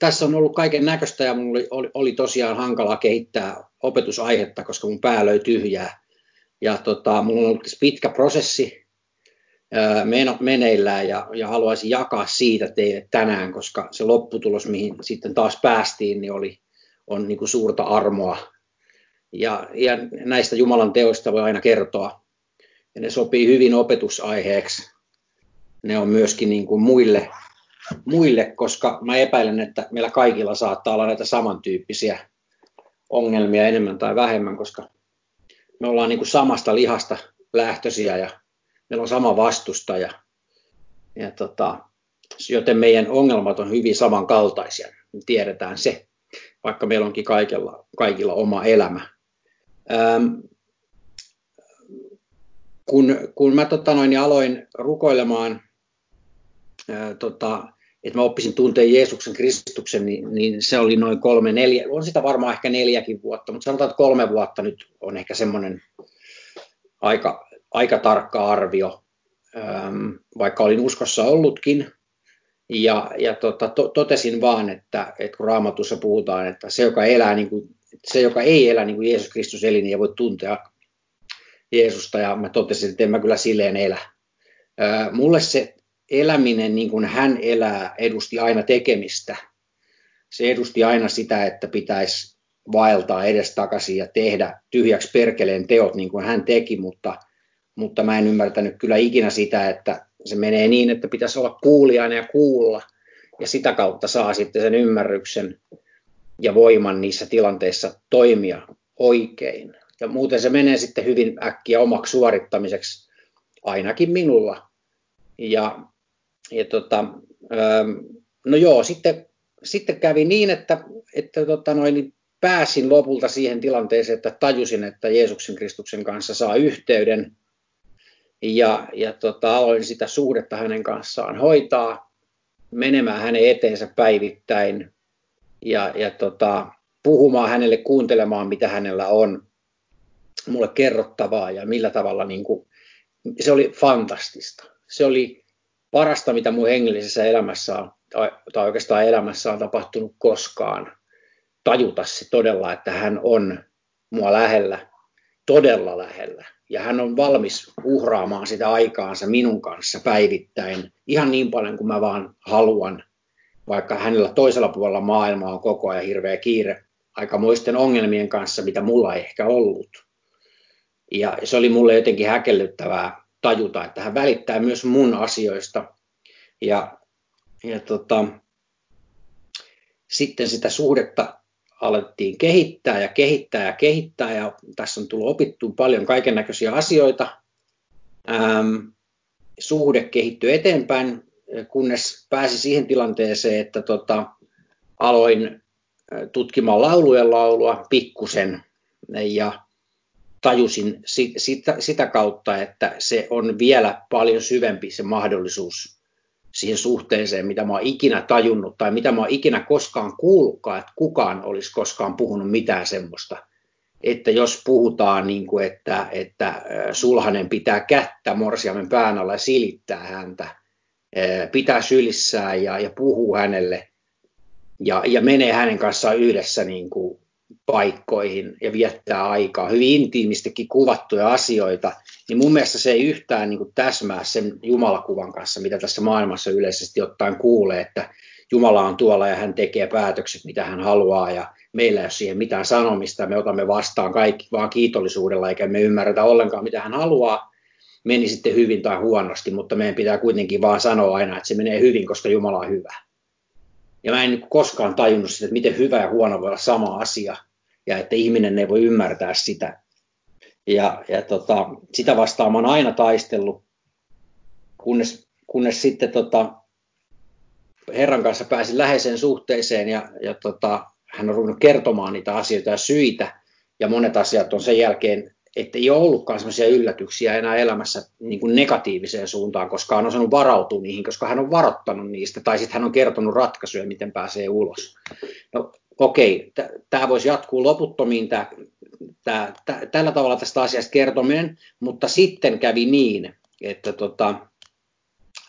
tässä on ollut kaiken näköistä ja mulla oli, oli, oli tosiaan hankalaa kehittää opetusaihetta, koska mun pää löi tyhjää. Ja tota, mulla on ollut pitkä prosessi meneillään ja, ja haluaisin jakaa siitä teille tänään, koska se lopputulos, mihin sitten taas päästiin, niin oli, on niin kuin suurta armoa. Ja, ja näistä Jumalan teoista voi aina kertoa. Ja ne sopii hyvin opetusaiheeksi. Ne on myöskin niin kuin muille, muille, koska mä epäilen, että meillä kaikilla saattaa olla näitä samantyyppisiä ongelmia enemmän tai vähemmän, koska me ollaan niin kuin samasta lihasta lähtöisiä ja meillä on sama vastustaja. Ja tota, joten meidän ongelmat on hyvin samankaltaisia, me tiedetään se, vaikka meillä onkin kaikilla, kaikilla oma elämä. Ähm, kun, kun mä tota noin, aloin rukoilemaan, ää, tota, että mä oppisin tunteen Jeesuksen Kristuksen, niin, niin se oli noin kolme, neljä, on sitä varmaan ehkä neljäkin vuotta, mutta sanotaan, että kolme vuotta nyt on ehkä semmoinen aika, aika tarkka arvio, ähm, vaikka olin uskossa ollutkin. Ja, ja tota, to, totesin vaan, että, että kun raamatussa puhutaan, että se, joka, elää niin kuin, se, joka ei elä niin kuin Jeesus Kristus eli, niin ei voi tuntea Jeesusta. Ja mä totesin, että en mä kyllä silleen elä. Äh, mulle se eläminen niin kuin hän elää edusti aina tekemistä. Se edusti aina sitä, että pitäisi vaeltaa edestakaisin ja tehdä tyhjäksi perkeleen teot niin kuin hän teki, mutta – mutta mä en ymmärtänyt kyllä ikinä sitä, että se menee niin, että pitäisi olla kuulijainen ja kuulla, ja sitä kautta saa sitten sen ymmärryksen ja voiman niissä tilanteissa toimia oikein. Ja muuten se menee sitten hyvin äkkiä omaksi suorittamiseksi, ainakin minulla. Ja, ja tota, ähm, no joo, sitten, sitten kävi niin, että, että tota noin, pääsin lopulta siihen tilanteeseen, että tajusin, että Jeesuksen Kristuksen kanssa saa yhteyden ja, ja tota, aloin sitä suhdetta hänen kanssaan hoitaa, menemään hänen eteensä päivittäin ja, ja tota, puhumaan hänelle, kuuntelemaan mitä hänellä on mulle kerrottavaa ja millä tavalla niin kuin, se oli fantastista. Se oli parasta, mitä mun hengellisessä elämässä on, tai oikeastaan elämässä on tapahtunut koskaan. Tajuta se todella, että hän on mua lähellä, todella lähellä ja hän on valmis uhraamaan sitä aikaansa minun kanssa päivittäin ihan niin paljon kuin mä vaan haluan, vaikka hänellä toisella puolella maailmaa on koko ajan hirveä kiire aikamoisten ongelmien kanssa, mitä mulla ei ehkä ollut. Ja se oli mulle jotenkin häkellyttävää tajuta, että hän välittää myös mun asioista. Ja, ja tota, sitten sitä suhdetta alettiin kehittää ja kehittää ja kehittää ja tässä on tullut opittu paljon kaiken näköisiä asioita. Ähm, suhde kehittyi eteenpäin, kunnes pääsi siihen tilanteeseen, että tota, aloin tutkimaan laulujen laulua pikkusen ja tajusin sit, sitä, sitä kautta, että se on vielä paljon syvempi se mahdollisuus siihen suhteeseen, mitä mä oon ikinä tajunnut tai mitä mä oon ikinä koskaan kuullutkaan, että kukaan olisi koskaan puhunut mitään semmoista. Että jos puhutaan, niin kuin, että, että sulhanen pitää kättä morsiamen pään alla ja silittää häntä, pitää sylissään ja, ja puhuu hänelle ja, ja menee hänen kanssaan yhdessä niin kuin paikkoihin ja viettää aikaa, hyvin intiimistikin kuvattuja asioita, niin mun mielestä se ei yhtään niin kuin täsmää sen Jumalakuvan kanssa, mitä tässä maailmassa yleisesti ottaen kuulee, että Jumala on tuolla ja hän tekee päätökset, mitä hän haluaa ja meillä ei ole siihen mitään sanomista, me otamme vastaan kaikki vaan kiitollisuudella eikä me ymmärretä ollenkaan, mitä hän haluaa, meni sitten hyvin tai huonosti, mutta meidän pitää kuitenkin vaan sanoa aina, että se menee hyvin, koska Jumala on hyvä. Ja mä en koskaan tajunnut sitä, että miten hyvä ja huono voi olla sama asia, ja että ihminen ei voi ymmärtää sitä. Ja, ja tota, sitä vastaan mä oon aina taistellut, kunnes, kunnes sitten tota, Herran kanssa pääsin läheiseen suhteeseen ja, ja tota, hän on ruvennut kertomaan niitä asioita ja syitä. Ja monet asiat on sen jälkeen, että ei ole ollutkaan sellaisia yllätyksiä enää elämässä niin kuin negatiiviseen suuntaan, koska hän on osannut varautua niihin, koska hän on varoittanut niistä, tai sitten hän on kertonut ratkaisuja, miten pääsee ulos. No okei, tämä voisi jatkuu loputtomiin tää, tää, tää, tällä tavalla tästä asiasta kertominen, mutta sitten kävi niin, että tota,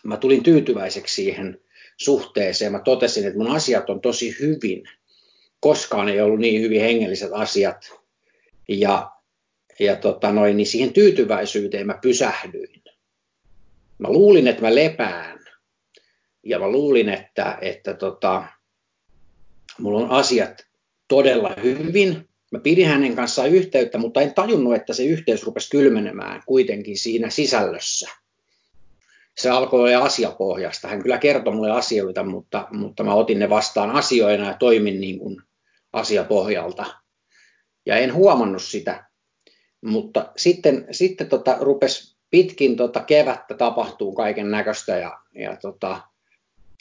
mä tulin tyytyväiseksi siihen suhteeseen. Mä totesin, että mun asiat on tosi hyvin. Koskaan ei ollut niin hyvin hengelliset asiat. Ja, ja tota noin, niin siihen tyytyväisyyteen mä pysähdyin. Mä luulin, että mä lepään. Ja mä luulin, että, että tota, mulla on asiat todella hyvin. Mä pidin hänen kanssaan yhteyttä, mutta en tajunnut, että se yhteys rupesi kylmenemään kuitenkin siinä sisällössä. Se alkoi olla asiapohjasta. Hän kyllä kertoi mulle asioita, mutta, mutta mä otin ne vastaan asioina ja toimin niin kuin asiapohjalta. Ja en huomannut sitä. Mutta sitten, sitten tota, rupesi pitkin tota kevättä tapahtuu kaiken näköistä ja, ja tota,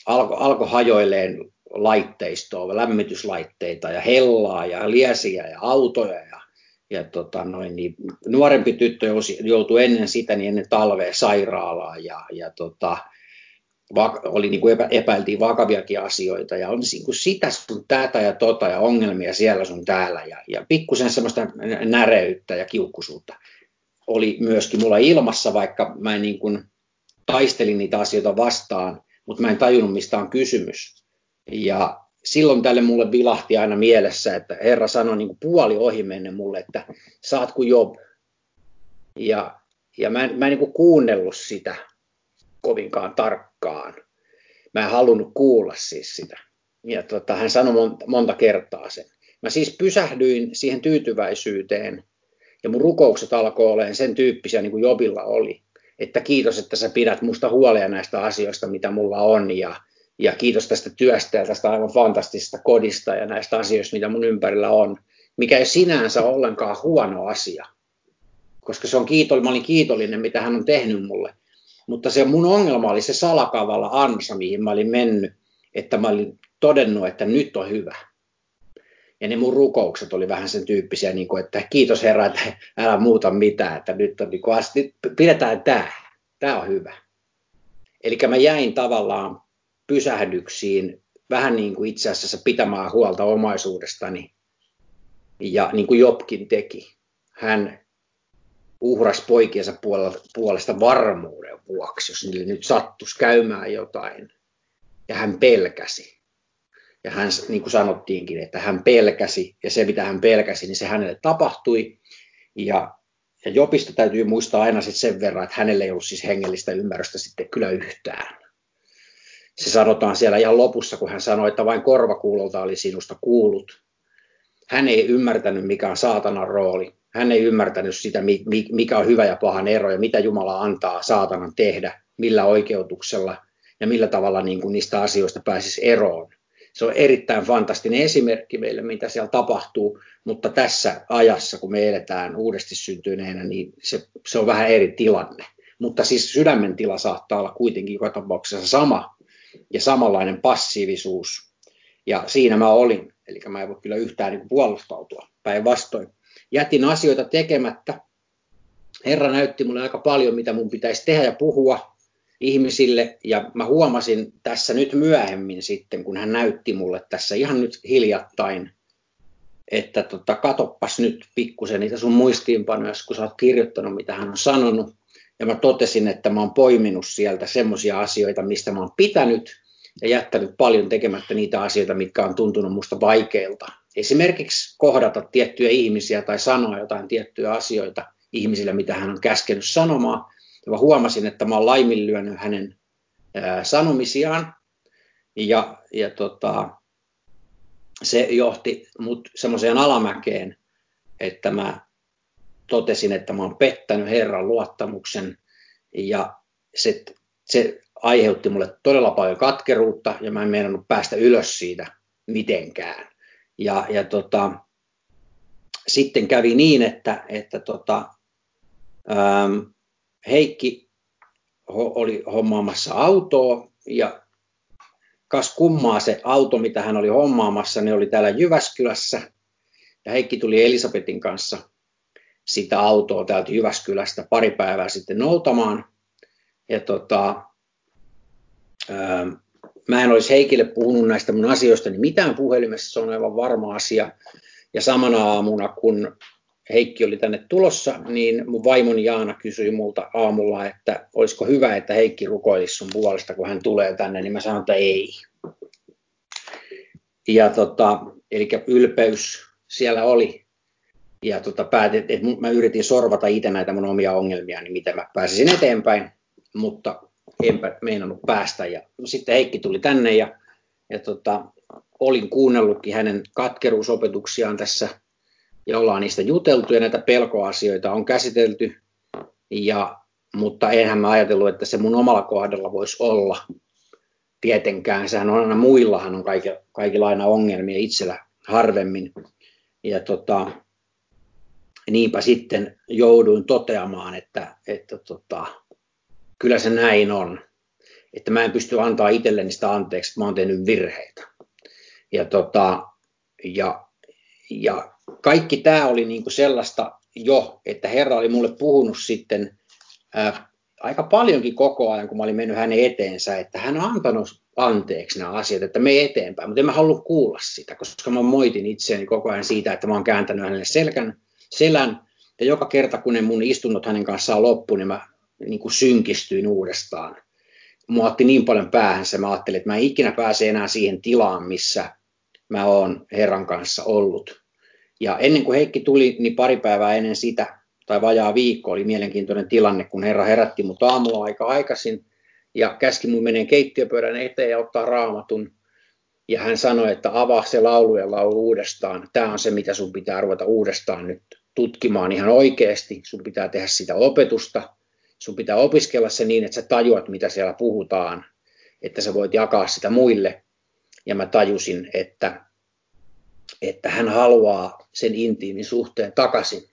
alkoi alko hajoileen laitteistoa, lämmityslaitteita ja hellaa ja liesiä ja autoja ja, ja tota noin, niin nuorempi tyttö joutui ennen sitä niin ennen talvea sairaalaan ja, ja tota, oli niin kuin epä, epäiltiin vakaviakin asioita ja on niin kuin sitä sun tätä ja tota ja ongelmia siellä sun täällä ja, ja pikkusen semmoista näreyttä ja kiukkusuutta oli myöskin mulla ilmassa, vaikka mä niin kuin taistelin niitä asioita vastaan, mutta mä en tajunnut mistä on kysymys. Ja silloin tälle mulle vilahti aina mielessä, että Herra sanoi niin kuin puoli ohi menne mulle, että saat kuin Job. Ja, ja mä en, mä en niin kuin kuunnellut sitä kovinkaan tarkkaan. Mä en halunnut kuulla siis sitä. Ja tota, hän sanoi monta, monta kertaa sen. Mä siis pysähdyin siihen tyytyväisyyteen ja mun rukoukset alkoi olemaan sen tyyppisiä niin kuin Jobilla oli. Että kiitos, että sä pidät musta huolia näistä asioista, mitä mulla on ja, ja kiitos tästä työstä ja tästä aivan fantastisesta kodista ja näistä asioista, mitä mun ympärillä on, mikä ei sinänsä ollenkaan huono asia, koska se on kiitollinen, mä olin kiitollinen, mitä hän on tehnyt mulle. Mutta se mun ongelma oli se salakavalla ansa, mihin mä olin mennyt, että mä olin todennut, että nyt on hyvä. Ja ne mun rukoukset oli vähän sen tyyppisiä, niin kuin, että kiitos Herra, että älä muuta mitään, että nyt on niin kuin, pidetään tämä, tämä on hyvä. Eli mä jäin tavallaan pysähdyksiin vähän niin kuin itse asiassa pitämään huolta omaisuudestani. Ja niin kuin Jobkin teki. Hän uhras poikiensa puolesta varmuuden vuoksi, jos niille nyt sattuisi käymään jotain. Ja hän pelkäsi. Ja hän, niin kuin sanottiinkin, että hän pelkäsi, ja se mitä hän pelkäsi, niin se hänelle tapahtui. Ja, ja Jopista täytyy muistaa aina sit sen verran, että hänelle ei ollut siis hengellistä ymmärrystä sitten kyllä yhtään se sanotaan siellä ihan lopussa, kun hän sanoi, että vain korvakuulolta oli sinusta kuullut. Hän ei ymmärtänyt, mikä on saatanan rooli. Hän ei ymmärtänyt sitä, mikä on hyvä ja pahan ero ja mitä Jumala antaa saatanan tehdä, millä oikeutuksella ja millä tavalla niin kuin niistä asioista pääsisi eroon. Se on erittäin fantastinen esimerkki meille, mitä siellä tapahtuu, mutta tässä ajassa, kun me eletään uudesti syntyneenä, niin se, se on vähän eri tilanne. Mutta siis sydämen tila saattaa olla kuitenkin joka tapauksessa sama, ja samanlainen passiivisuus. Ja siinä mä olin, eli mä en voi kyllä yhtään niin puolustautua päinvastoin. Jätin asioita tekemättä. Herra näytti mulle aika paljon, mitä mun pitäisi tehdä ja puhua ihmisille. Ja mä huomasin tässä nyt myöhemmin sitten, kun hän näytti mulle tässä ihan nyt hiljattain, että tota, katoppas nyt pikkusen niitä sun muistiinpanoja, kun sä oot kirjoittanut, mitä hän on sanonut. Ja mä totesin, että mä oon poiminut sieltä semmoisia asioita, mistä mä oon pitänyt ja jättänyt paljon tekemättä niitä asioita, mitkä on tuntunut musta vaikeilta. Esimerkiksi kohdata tiettyjä ihmisiä tai sanoa jotain tiettyjä asioita ihmisille, mitä hän on käskenyt sanomaan. Ja mä huomasin, että mä oon laiminlyönyt hänen sanomisiaan. Ja, ja tota, se johti mut semmoiseen alamäkeen, että mä totesin, että mä oon pettänyt Herran luottamuksen ja se, se aiheutti mulle todella paljon katkeruutta ja mä en meinannut päästä ylös siitä mitenkään. Ja, ja tota, sitten kävi niin, että, että tota, ähm, Heikki oli hommaamassa autoa ja kas kummaa se auto, mitä hän oli hommaamassa, ne oli täällä Jyväskylässä. Ja Heikki tuli Elisabetin kanssa sitä autoa täältä Jyväskylästä pari päivää sitten noutamaan. Ja tota, ää, mä en olisi Heikille puhunut näistä mun asioista niin mitään puhelimessa, se on aivan varma asia. Ja samana aamuna, kun Heikki oli tänne tulossa, niin mun vaimoni Jaana kysyi multa aamulla, että olisiko hyvä, että Heikki rukoilisi sun puolesta, kun hän tulee tänne, niin mä sanoin, että ei. Ja tota, eli ylpeys siellä oli. Ja tota, päätin, että mä yritin sorvata itse näitä mun omia ongelmia, niin miten mä pääsisin eteenpäin, mutta enpä meinannut päästä. Ja sitten Heikki tuli tänne ja, ja tota, olin kuunnellutkin hänen katkeruusopetuksiaan tässä ja ollaan niistä juteltu ja näitä pelkoasioita on käsitelty, ja, mutta enhän mä ajatellut, että se mun omalla kohdalla voisi olla tietenkään. Sehän on aina muillahan on kaikilla, kaikilla aina ongelmia itsellä harvemmin. Ja tota, niinpä sitten jouduin toteamaan, että, että tota, kyllä se näin on. Että mä en pysty antaa itselleni sitä anteeksi, että mä oon tehnyt virheitä. Ja, tota, ja, ja kaikki tämä oli niin kuin sellaista jo, että Herra oli mulle puhunut sitten ää, aika paljonkin koko ajan, kun mä olin mennyt hänen eteensä, että hän on antanut anteeksi nämä asiat, että me eteenpäin, mutta en mä halua kuulla sitä, koska mä moitin itseäni koko ajan siitä, että mä oon kääntänyt hänelle selkän, selän, ja joka kerta, kun ne mun istunnot hänen kanssaan loppu, niin mä niin kuin synkistyin uudestaan. Mua otti niin paljon päähänsä, mä ajattelin, että mä en ikinä pääse enää siihen tilaan, missä mä oon Herran kanssa ollut. Ja ennen kuin Heikki tuli, niin pari päivää ennen sitä, tai vajaa viikko, oli mielenkiintoinen tilanne, kun Herra herätti mut aamulla aika aikaisin ja käski mun meneen keittiöpöydän eteen ja ottaa raamatun. Ja hän sanoi, että avaa se laulu ja laulu uudestaan. Tämä on se, mitä sun pitää ruveta uudestaan nyt tutkimaan ihan oikeasti. Sun pitää tehdä sitä opetusta. Sun pitää opiskella se niin, että sä tajuat, mitä siellä puhutaan. Että sä voit jakaa sitä muille. Ja mä tajusin, että että hän haluaa sen intiimin suhteen takaisin,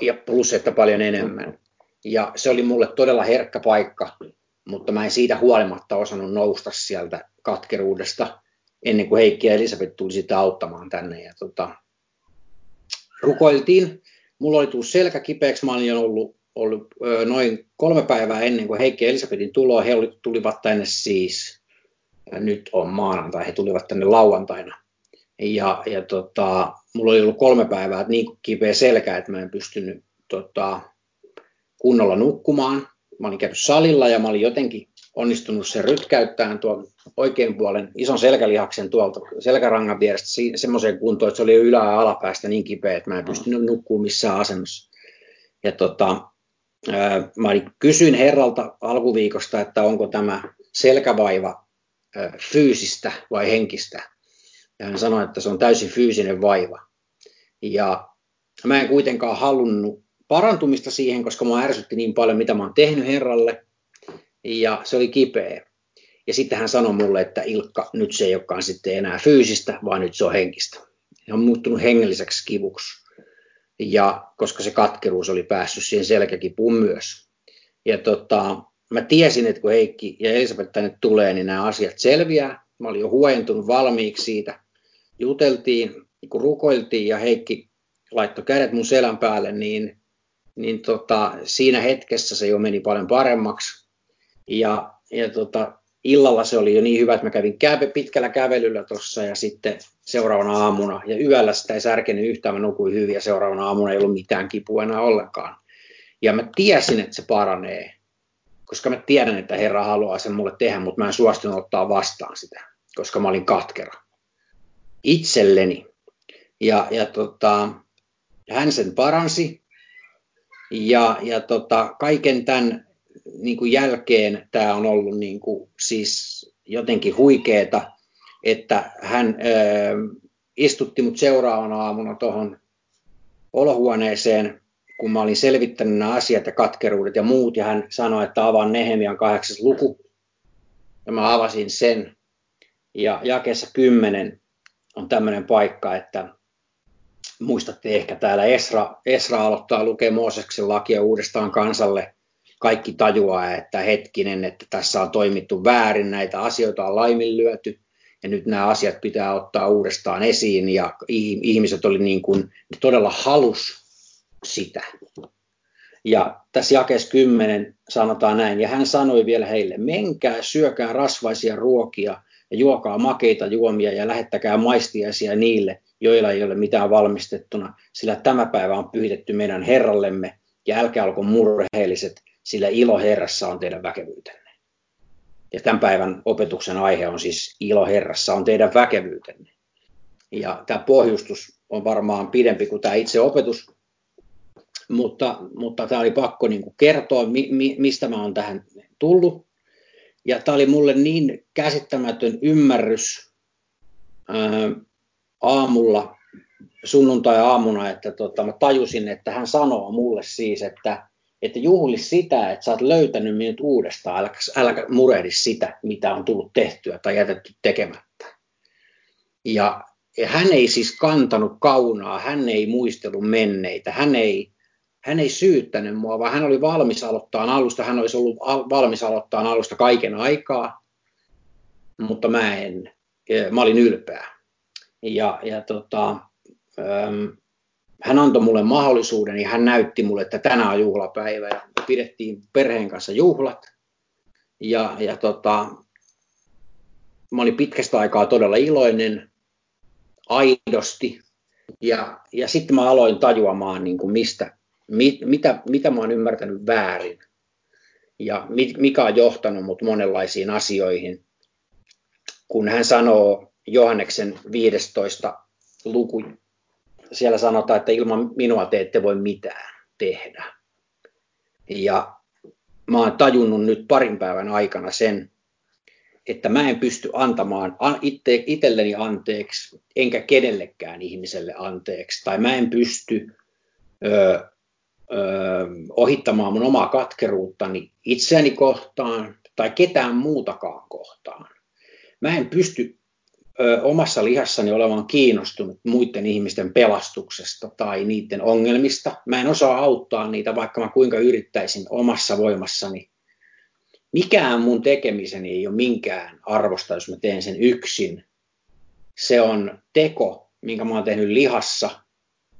ja plus että paljon enemmän. Ja se oli mulle todella herkkä paikka, mutta mä en siitä huolimatta osannut nousta sieltä katkeruudesta ennen kuin Heikki ja Elisabeth tuli sitä auttamaan tänne. Ja tota, rukoiltiin. Mulla oli tullut selkä kipeäksi. Mä olin ollut, ollut noin kolme päivää ennen kuin Heikki ja Elisabetin tuloa. He tulivat tänne siis, nyt on maanantai, he tulivat tänne lauantaina ja, ja tota, mulla oli ollut kolme päivää niin kipeä selkä, että mä en pystynyt tota, kunnolla nukkumaan. Mä olin käynyt salilla ja mä olin jotenkin onnistunut sen rytkäyttämään tuon oikein puolen ison selkälihaksen tuolta selkärangan vierestä semmoiseen kuntoon, että se oli ylä- ja alapäästä niin kipeä, että mä en pystynyt nukkumaan missään asennossa. Ja tota, mä kysyin herralta alkuviikosta, että onko tämä selkävaiva fyysistä vai henkistä. Ja hän sanoi, että se on täysin fyysinen vaiva. Ja mä en kuitenkaan halunnut parantumista siihen, koska mä ärsytti niin paljon, mitä mä oon tehnyt Herralle. Ja se oli kipeä. Ja sitten hän sanoi mulle, että Ilkka, nyt se ei olekaan sitten enää fyysistä, vaan nyt se on henkistä. Se on muuttunut hengelliseksi kivuksi. Ja koska se katkeruus oli päässyt siihen selkäkipuun myös. Ja tota, mä tiesin, että kun Heikki ja Elisabeth tänne tulee, niin nämä asiat selviää. Mä olin jo huojentunut valmiiksi siitä juteltiin, kun rukoiltiin ja Heikki laittoi kädet mun selän päälle, niin, niin tota, siinä hetkessä se jo meni paljon paremmaksi. Ja, ja tota, illalla se oli jo niin hyvä, että mä kävin käve, pitkällä kävelyllä tuossa ja sitten seuraavana aamuna, ja yöllä sitä ei särkenyt yhtään, mä nukuin hyvin ja seuraavana aamuna ei ollut mitään kipua enää ollenkaan. Ja mä tiesin, että se paranee, koska mä tiedän, että Herra haluaa sen mulle tehdä, mutta mä en suostunut ottaa vastaan sitä, koska mä olin katkera itselleni. Ja, ja tota, hän sen paransi. Ja, ja tota, kaiken tämän niin kuin jälkeen tämä on ollut niin kuin, siis jotenkin huikeeta, että hän ö, istutti mut seuraavana aamuna tuohon olohuoneeseen, kun mä olin selvittänyt nämä asiat ja katkeruudet ja muut, ja hän sanoi, että avaan Nehemian kahdeksas luku. Ja mä avasin sen. Ja jakeessa kymmenen on tämmöinen paikka, että muistatte ehkä täällä Esra, Esra aloittaa lukea Mooseksen lakia uudestaan kansalle. Kaikki tajuaa, että hetkinen, että tässä on toimittu väärin, näitä asioita on laiminlyöty ja nyt nämä asiat pitää ottaa uudestaan esiin ja ihmiset oli niin kuin todella halus sitä. Ja tässä jakeessa 10 sanotaan näin, ja hän sanoi vielä heille, menkää, syökää rasvaisia ruokia, ja juokaa makeita juomia ja lähettäkää maistiaisia niille, joilla ei ole mitään valmistettuna, sillä tämä päivä on pyhitetty meidän Herrallemme, ja älkää olko murheelliset, sillä ilo Herrassa on teidän väkevyytenne. Ja tämän päivän opetuksen aihe on siis ilo Herrassa on teidän väkevyytenne. Ja tämä pohjustus on varmaan pidempi kuin tämä itse opetus, mutta, mutta tämä oli pakko niin kuin kertoa, mi, mi, mistä mä olen tähän tullut. Ja tämä oli mulle niin käsittämätön ymmärrys ää, aamulla, sunnuntai-aamuna, että tota, mä tajusin, että hän sanoo mulle siis, että, että juhli sitä, että sä oot löytänyt minut uudestaan, älä, älä murehdi sitä, mitä on tullut tehtyä tai jätetty tekemättä. Ja, ja hän ei siis kantanut kaunaa, hän ei muistellut menneitä, hän ei, hän ei syyttänyt mua, vaan hän oli valmis aloittaa alusta, hän olisi ollut valmis aloittaa alusta kaiken aikaa, mutta mä en, mä olin ylpeä. Ja, ja tota, hän antoi mulle mahdollisuuden ja hän näytti mulle, että tänään on juhlapäivä ja pidettiin perheen kanssa juhlat. Ja, ja tota, mä olin pitkästä aikaa todella iloinen, aidosti. Ja, ja sitten mä aloin tajuamaan, niin kuin mistä, mit, mitä, mitä mä oon ymmärtänyt väärin ja mikä on johtanut mut monenlaisiin asioihin. Kun hän sanoo Johanneksen 15 luku, siellä sanotaan, että ilman minua te ette voi mitään tehdä. Ja mä oon tajunnut nyt parin päivän aikana sen, että mä en pysty antamaan itse, itselleni anteeksi, enkä kenellekään ihmiselle anteeksi, tai mä en pysty ö, ohittamaan mun omaa katkeruuttani itseäni kohtaan tai ketään muutakaan kohtaan. Mä en pysty omassa lihassani olemaan kiinnostunut muiden ihmisten pelastuksesta tai niiden ongelmista. Mä en osaa auttaa niitä, vaikka mä kuinka yrittäisin omassa voimassani. Mikään mun tekemiseni ei ole minkään arvosta, jos mä teen sen yksin. Se on teko, minkä mä oon tehnyt lihassa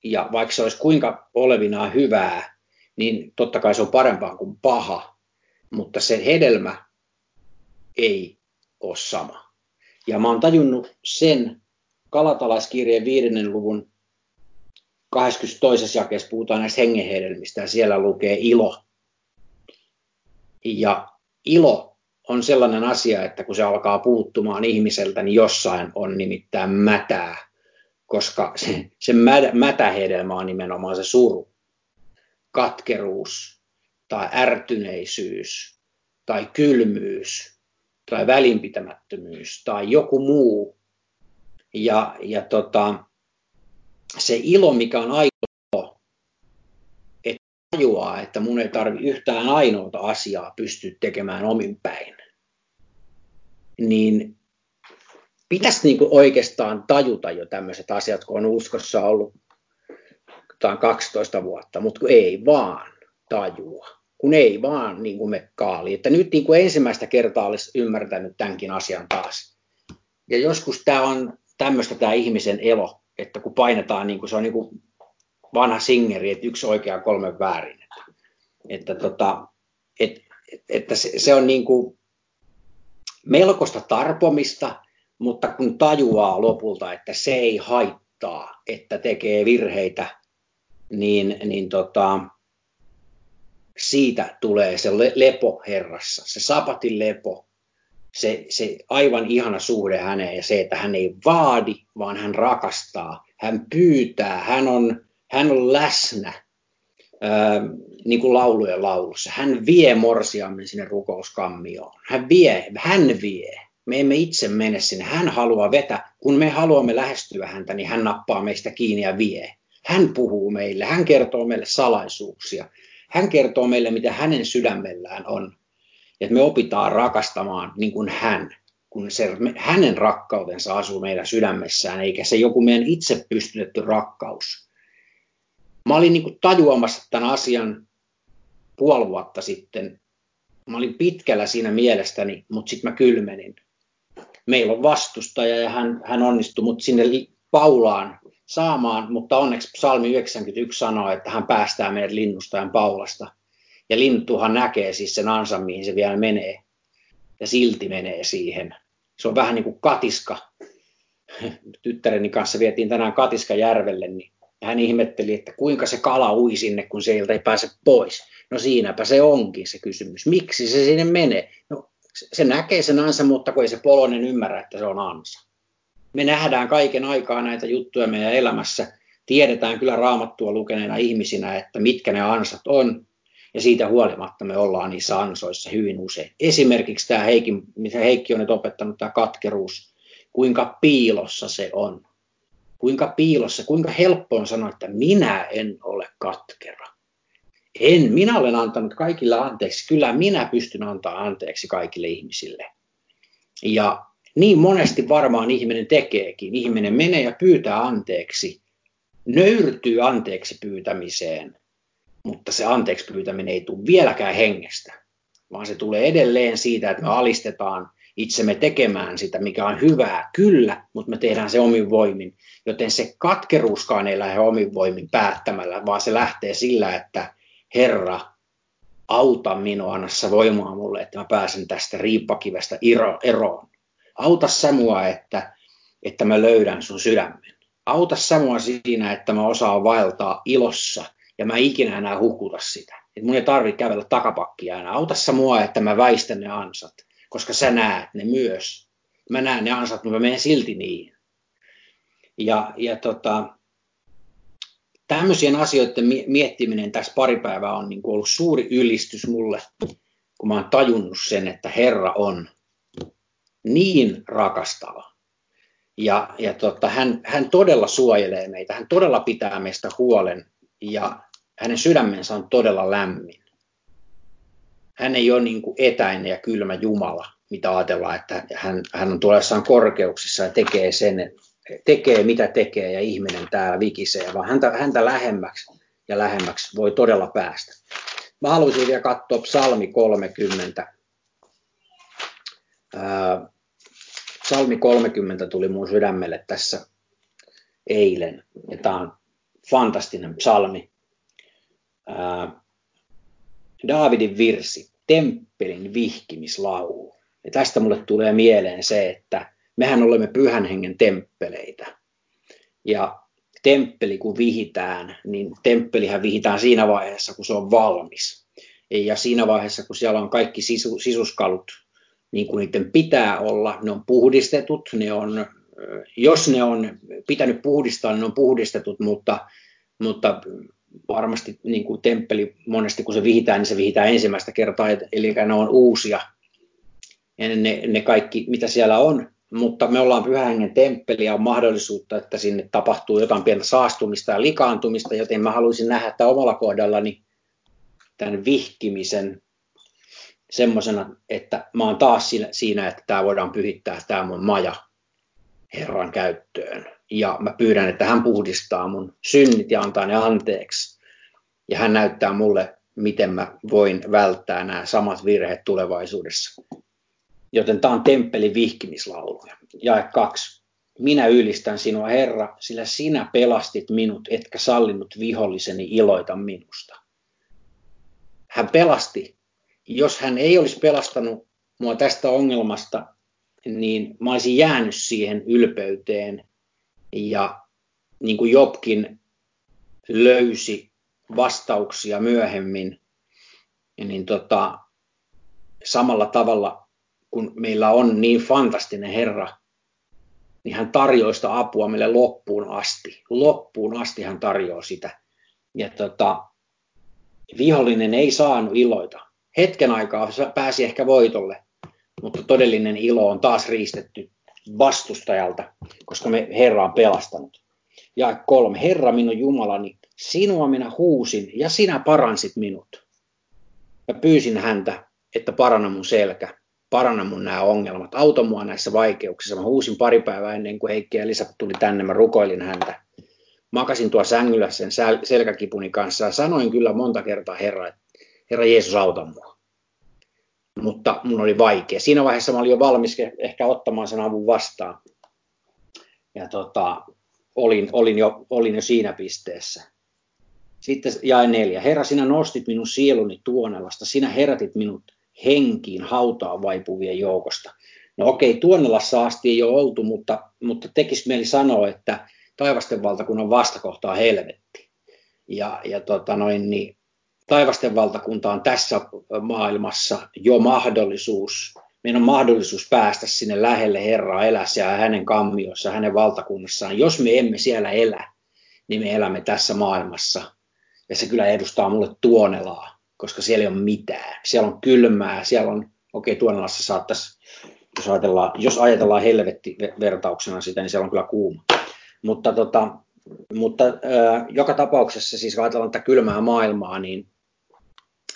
ja vaikka se olisi kuinka olevinaan hyvää, niin totta kai se on parempaa kuin paha, mutta se hedelmä ei ole sama. Ja mä oon tajunnut sen Kalatalaiskirjeen viidennen luvun 22. jakeessa puhutaan näistä hengenhedelmistä ja siellä lukee ilo. Ja ilo on sellainen asia, että kun se alkaa puuttumaan ihmiseltä, niin jossain on nimittäin mätää koska se, se mätähedelmä on nimenomaan se suru, katkeruus tai ärtyneisyys tai kylmyys tai välinpitämättömyys tai joku muu. Ja, ja tota, se ilo, mikä on aito, että tajuaa, että mun ei tarvi yhtään ainoata asiaa pystyä tekemään omin päin, niin pitäisi niin kuin oikeastaan tajuta jo tämmöiset asiat, kun on uskossa ollut 12 vuotta, mutta ei vaan tajua, kun ei vaan niin kuin me kaali. Että nyt niin kuin ensimmäistä kertaa olisi ymmärtänyt tämänkin asian taas. Ja joskus tämä on tämmöistä tämä ihmisen elo, että kun painetaan, niin kuin se on niin kuin vanha singeri, että yksi oikea kolme väärin. Että, että, tota, et, että se, se on niin kuin melkoista tarpomista, mutta kun tajuaa lopulta, että se ei haittaa, että tekee virheitä, niin, niin tota, siitä tulee se lepo Herrassa, se sapatin lepo, se, se aivan ihana suhde häneen ja se, että hän ei vaadi, vaan hän rakastaa, hän pyytää, hän on, hän on läsnä, ää, niin kuin laulujen laulussa. Hän vie morsiamme sinne rukouskammioon. Hän vie, hän vie. Me emme itse mene sinne. Hän haluaa vetää. Kun me haluamme lähestyä häntä, niin hän nappaa meistä kiinni ja vie. Hän puhuu meille, hän kertoo meille salaisuuksia. Hän kertoo meille, mitä hänen sydämellään on. Että me opitaan rakastamaan niin kuin hän, kun se, hänen rakkautensa asuu meidän sydämessään, eikä se joku meidän itse pystytetty rakkaus. Mä olin niin kuin tajuamassa tämän asian puoli vuotta sitten. Mä olin pitkällä siinä mielestäni, mutta sitten mä kylmenin meillä on vastustaja ja hän, hän onnistui mut sinne Paulaan saamaan, mutta onneksi psalmi 91 sanoo, että hän päästää meidät linnustajan Paulasta. Ja lintuhan näkee siis sen ansan, mihin se vielä menee. Ja silti menee siihen. Se on vähän niin kuin katiska tyttäreni kanssa vietiin tänään Katiskajärvelle, niin hän ihmetteli, että kuinka se kala ui sinne, kun sieltä ei pääse pois. No siinäpä se onkin se kysymys. Miksi se sinne menee? No se näkee sen ansa, mutta kun ei se polonen ymmärrä, että se on ansa. Me nähdään kaiken aikaa näitä juttuja meidän elämässä. Tiedetään kyllä raamattua lukeneena ihmisinä, että mitkä ne ansat on. Ja siitä huolimatta me ollaan niissä ansoissa hyvin usein. Esimerkiksi tämä Heikki, mitä Heikki on nyt opettanut, tämä katkeruus. Kuinka piilossa se on. Kuinka piilossa, kuinka helppo on sanoa, että minä en ole katkera. En, minä olen antanut kaikille anteeksi. Kyllä minä pystyn antaa anteeksi kaikille ihmisille. Ja niin monesti varmaan ihminen tekeekin. Ihminen menee ja pyytää anteeksi, nöyrtyy anteeksi pyytämiseen, mutta se anteeksi pyytäminen ei tule vieläkään hengestä, vaan se tulee edelleen siitä, että me alistetaan itsemme tekemään sitä, mikä on hyvää, kyllä, mutta me tehdään se omin voimin. Joten se katkeruuskaan ei lähde omin voimin päättämällä, vaan se lähtee sillä, että Herra, auta minua, anna voimaa mulle, että mä pääsen tästä riippakivestä eroon. Auta sä mua, että, että mä löydän sun sydämen. Auta sä mua siinä, että mä osaan vaeltaa ilossa ja mä ikinä enää hukuta sitä. Et mun ei tarvitse kävellä takapakkia enää. Auta sä mua, että mä väistän ne ansat, koska sä näet ne myös. Mä näen ne ansat, mutta mä menen silti niin. Ja, ja tota, tämmöisien asioiden miettiminen tässä pari päivää on niin ollut suuri ylistys mulle, kun mä oon tajunnut sen, että Herra on niin rakastava. Ja, ja tota, hän, hän todella suojelee meitä, hän todella pitää meistä huolen ja hänen sydämensä on todella lämmin. Hän ei ole niin kuin etäinen ja kylmä Jumala, mitä ajatellaan, että hän, hän on tuollaisaan korkeuksissa ja tekee sen, tekee mitä tekee ja ihminen täällä vikisee, vaan häntä, häntä lähemmäksi ja lähemmäksi voi todella päästä. Mä haluaisin vielä katsoa psalmi 30. Psalmi 30 tuli mun sydämelle tässä eilen. Ja tämä on fantastinen psalmi. Daavidin virsi, temppelin vihkimislaulu. Ja tästä mulle tulee mieleen se, että mehän olemme pyhän hengen temppeleitä. Ja temppeli kun vihitään, niin temppelihän vihitään siinä vaiheessa, kun se on valmis. Ja siinä vaiheessa, kun siellä on kaikki sisu, sisuskalut niin kuin niiden pitää olla, ne on puhdistetut, ne on, jos ne on pitänyt puhdistaa, niin ne on puhdistetut, mutta, mutta varmasti niin kuin temppeli monesti kun se vihitään, niin se vihitään ensimmäistä kertaa, eli ne on uusia, ja ne, ne kaikki mitä siellä on, mutta me ollaan pyhän temppeli ja on mahdollisuutta, että sinne tapahtuu jotain pientä saastumista ja likaantumista, joten mä haluaisin nähdä, että omalla kohdallani tämän vihkimisen semmoisena, että mä oon taas siinä, että tämä voidaan pyhittää, tämä mun maja Herran käyttöön. Ja mä pyydän, että hän puhdistaa mun synnit ja antaa ne anteeksi. Ja hän näyttää mulle, miten mä voin välttää nämä samat virheet tulevaisuudessa. Joten tämä on temppelin vihkimislaulu. Jae kaksi. Minä ylistän sinua, Herra, sillä sinä pelastit minut, etkä sallinut viholliseni iloita minusta. Hän pelasti jos hän ei olisi pelastanut mua tästä ongelmasta, niin mä olisin jäänyt siihen ylpeyteen ja niin kuin Jobkin löysi vastauksia myöhemmin, niin tota, samalla tavalla kun meillä on niin fantastinen Herra, niin hän tarjoaa sitä apua meille loppuun asti. Loppuun asti hän tarjoaa sitä. Ja tota, vihollinen ei saanut iloita hetken aikaa pääsi ehkä voitolle, mutta todellinen ilo on taas riistetty vastustajalta, koska me Herra on pelastanut. Ja kolme, Herra minun Jumalani, sinua minä huusin ja sinä paransit minut. Mä pyysin häntä, että paranna mun selkä, paranna mun nämä ongelmat, auta mua näissä vaikeuksissa. Mä huusin pari päivää ennen kuin Heikki ja Elisa tuli tänne, mä rukoilin häntä. Makasin tuo sängyllä sen selkäkipuni kanssa ja sanoin kyllä monta kertaa Herra, että Herra Jeesus auta mua. Mutta mun oli vaikea. Siinä vaiheessa mä olin jo valmis ehkä ottamaan sen avun vastaan. Ja tota, olin, olin, jo, olin jo siinä pisteessä. Sitten jae neljä. Herra, sinä nostit minun sieluni tuonelasta. Sinä herätit minut henkiin hautaan vaipuvien joukosta. No okei, Tuonnelassa asti ei ole oltu, mutta, mutta tekisi mieli sanoa, että taivasten valtakunnan vastakohta on helvetti. Ja, ja tota noin, niin taivasten valtakunta on tässä maailmassa jo mahdollisuus, meidän on mahdollisuus päästä sinne lähelle Herraa, elää siellä hänen kammiossa, hänen valtakunnassaan. Jos me emme siellä elä, niin me elämme tässä maailmassa. Ja se kyllä edustaa mulle Tuonelaa, koska siellä ei ole mitään. Siellä on kylmää, siellä on, okei okay, Tuonelassa saattaisi, jos ajatellaan, jos ajatellaan helvetti-vertauksena sitä, niin siellä on kyllä kuuma. Mutta, tota, mutta äh, joka tapauksessa, siis kun ajatellaan tätä kylmää maailmaa, niin,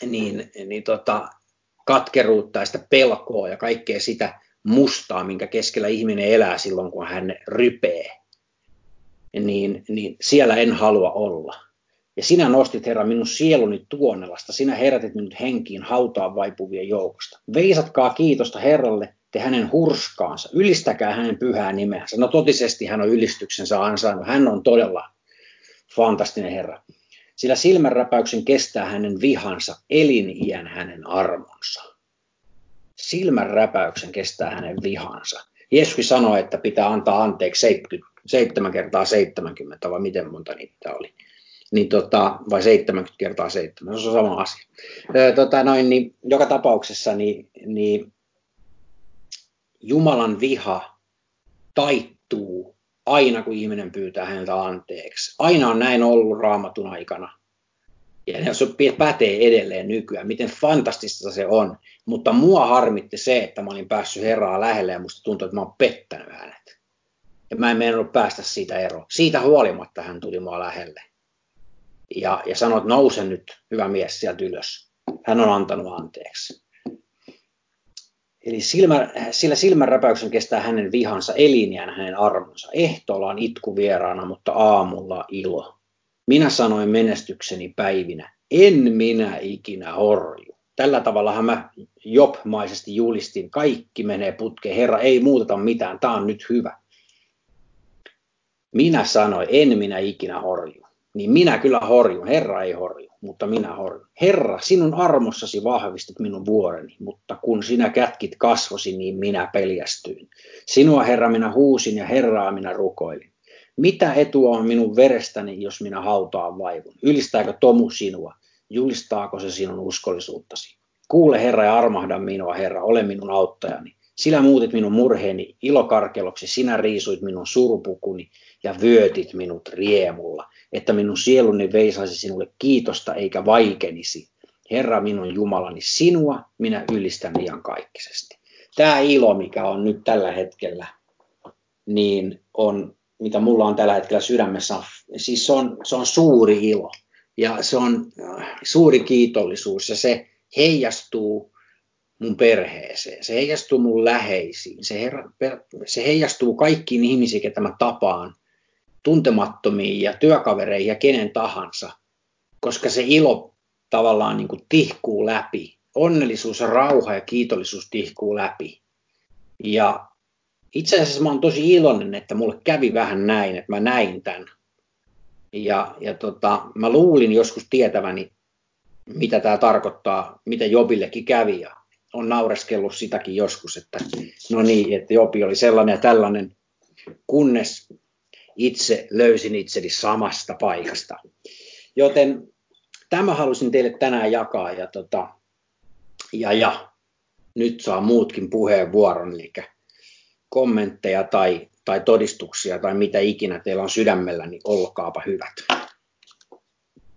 niin, niin tota, katkeruutta ja sitä pelkoa ja kaikkea sitä mustaa, minkä keskellä ihminen elää silloin, kun hän rypee, niin, niin siellä en halua olla. Ja sinä nostit, Herra, minun sieluni tuonelasta, sinä herätit minut henkiin hautaan vaipuvien joukosta. Veisatkaa kiitosta Herralle, te hänen hurskaansa, ylistäkää hänen pyhää nimeänsä. No totisesti hän on ylistyksensä ansainnut, hän on todella fantastinen Herra. Sillä silmänräpäyksen kestää hänen vihansa, eliniän hänen armonsa. Silmänräpäyksen kestää hänen vihansa. Jeesus sanoi, että pitää antaa anteeksi 70, 7 kertaa 70, vai miten monta niitä oli. Niin tota, vai 70 kertaa 7, se on sama asia. Öö, tota, noin, niin, joka tapauksessa niin, niin Jumalan viha taittuu aina, kun ihminen pyytää häneltä anteeksi. Aina on näin ollut raamatun aikana. Ja se pätee edelleen nykyään, miten fantastista se on. Mutta mua harmitti se, että mä olin päässyt Herraa lähelle ja musta tuntui, että mä oon pettänyt hänet. Ja mä en meinannut päästä siitä eroon. Siitä huolimatta hän tuli mua lähelle. Ja, ja sanoi, että nouse nyt, hyvä mies, sieltä ylös. Hän on antanut anteeksi. Eli silmä, sillä silmänräpäyksen kestää hänen vihansa, eliniän hänen armonsa. Ehtoolla on itku vieraana, mutta aamulla ilo. Minä sanoin menestykseni päivinä, en minä ikinä horju. Tällä tavallahan mä jopmaisesti julistin, kaikki menee putkeen, Herra ei muuteta mitään, tämä on nyt hyvä. Minä sanoin, en minä ikinä horju. Niin minä kyllä horjun, Herra ei horju, mutta minä horjun. Herra, sinun armossasi vahvistit minun vuoreni, mutta kun sinä kätkit kasvosi, niin minä peljästyin. Sinua, Herra, minä huusin ja Herraa minä rukoilin. Mitä etua on minun verestäni, jos minä hautaan vaivun? Ylistääkö tomu sinua? Julistaako se sinun uskollisuuttasi? Kuule Herra ja armahda minua, Herra, ole minun auttajani. Sinä muutit minun murheeni ilokarkeloksi, sinä riisuit minun surupukuni ja vyötit minut riemulla, että minun sieluni veisaisi sinulle kiitosta eikä vaikenisi. Herra minun Jumalani, sinua minä ylistän iankaikkisesti. Tämä ilo, mikä on nyt tällä hetkellä, niin on mitä mulla on tällä hetkellä sydämessä, siis se on, se on suuri ilo ja se on äh, suuri kiitollisuus ja se heijastuu mun perheeseen, se heijastuu mun läheisiin, se, her, se heijastuu kaikkiin ihmisiin, ketä mä tapaan, tuntemattomiin ja työkavereihin ja kenen tahansa, koska se ilo tavallaan niin kuin tihkuu läpi. Onnellisuus rauha ja kiitollisuus tihkuu läpi. Ja itse asiassa mä oon tosi iloinen, että mulle kävi vähän näin, että mä näin tämän. Ja, ja tota, mä luulin joskus tietäväni, mitä tämä tarkoittaa, mitä Jobillekin kävi. Ja on naureskellut sitäkin joskus, että no niin, että Jobi oli sellainen ja tällainen, kunnes itse löysin itseni samasta paikasta. Joten tämä halusin teille tänään jakaa ja, tota, ja, ja nyt saa muutkin puheenvuoron, eli kommentteja tai, tai todistuksia tai mitä ikinä teillä on sydämellä, niin olkaapa hyvät.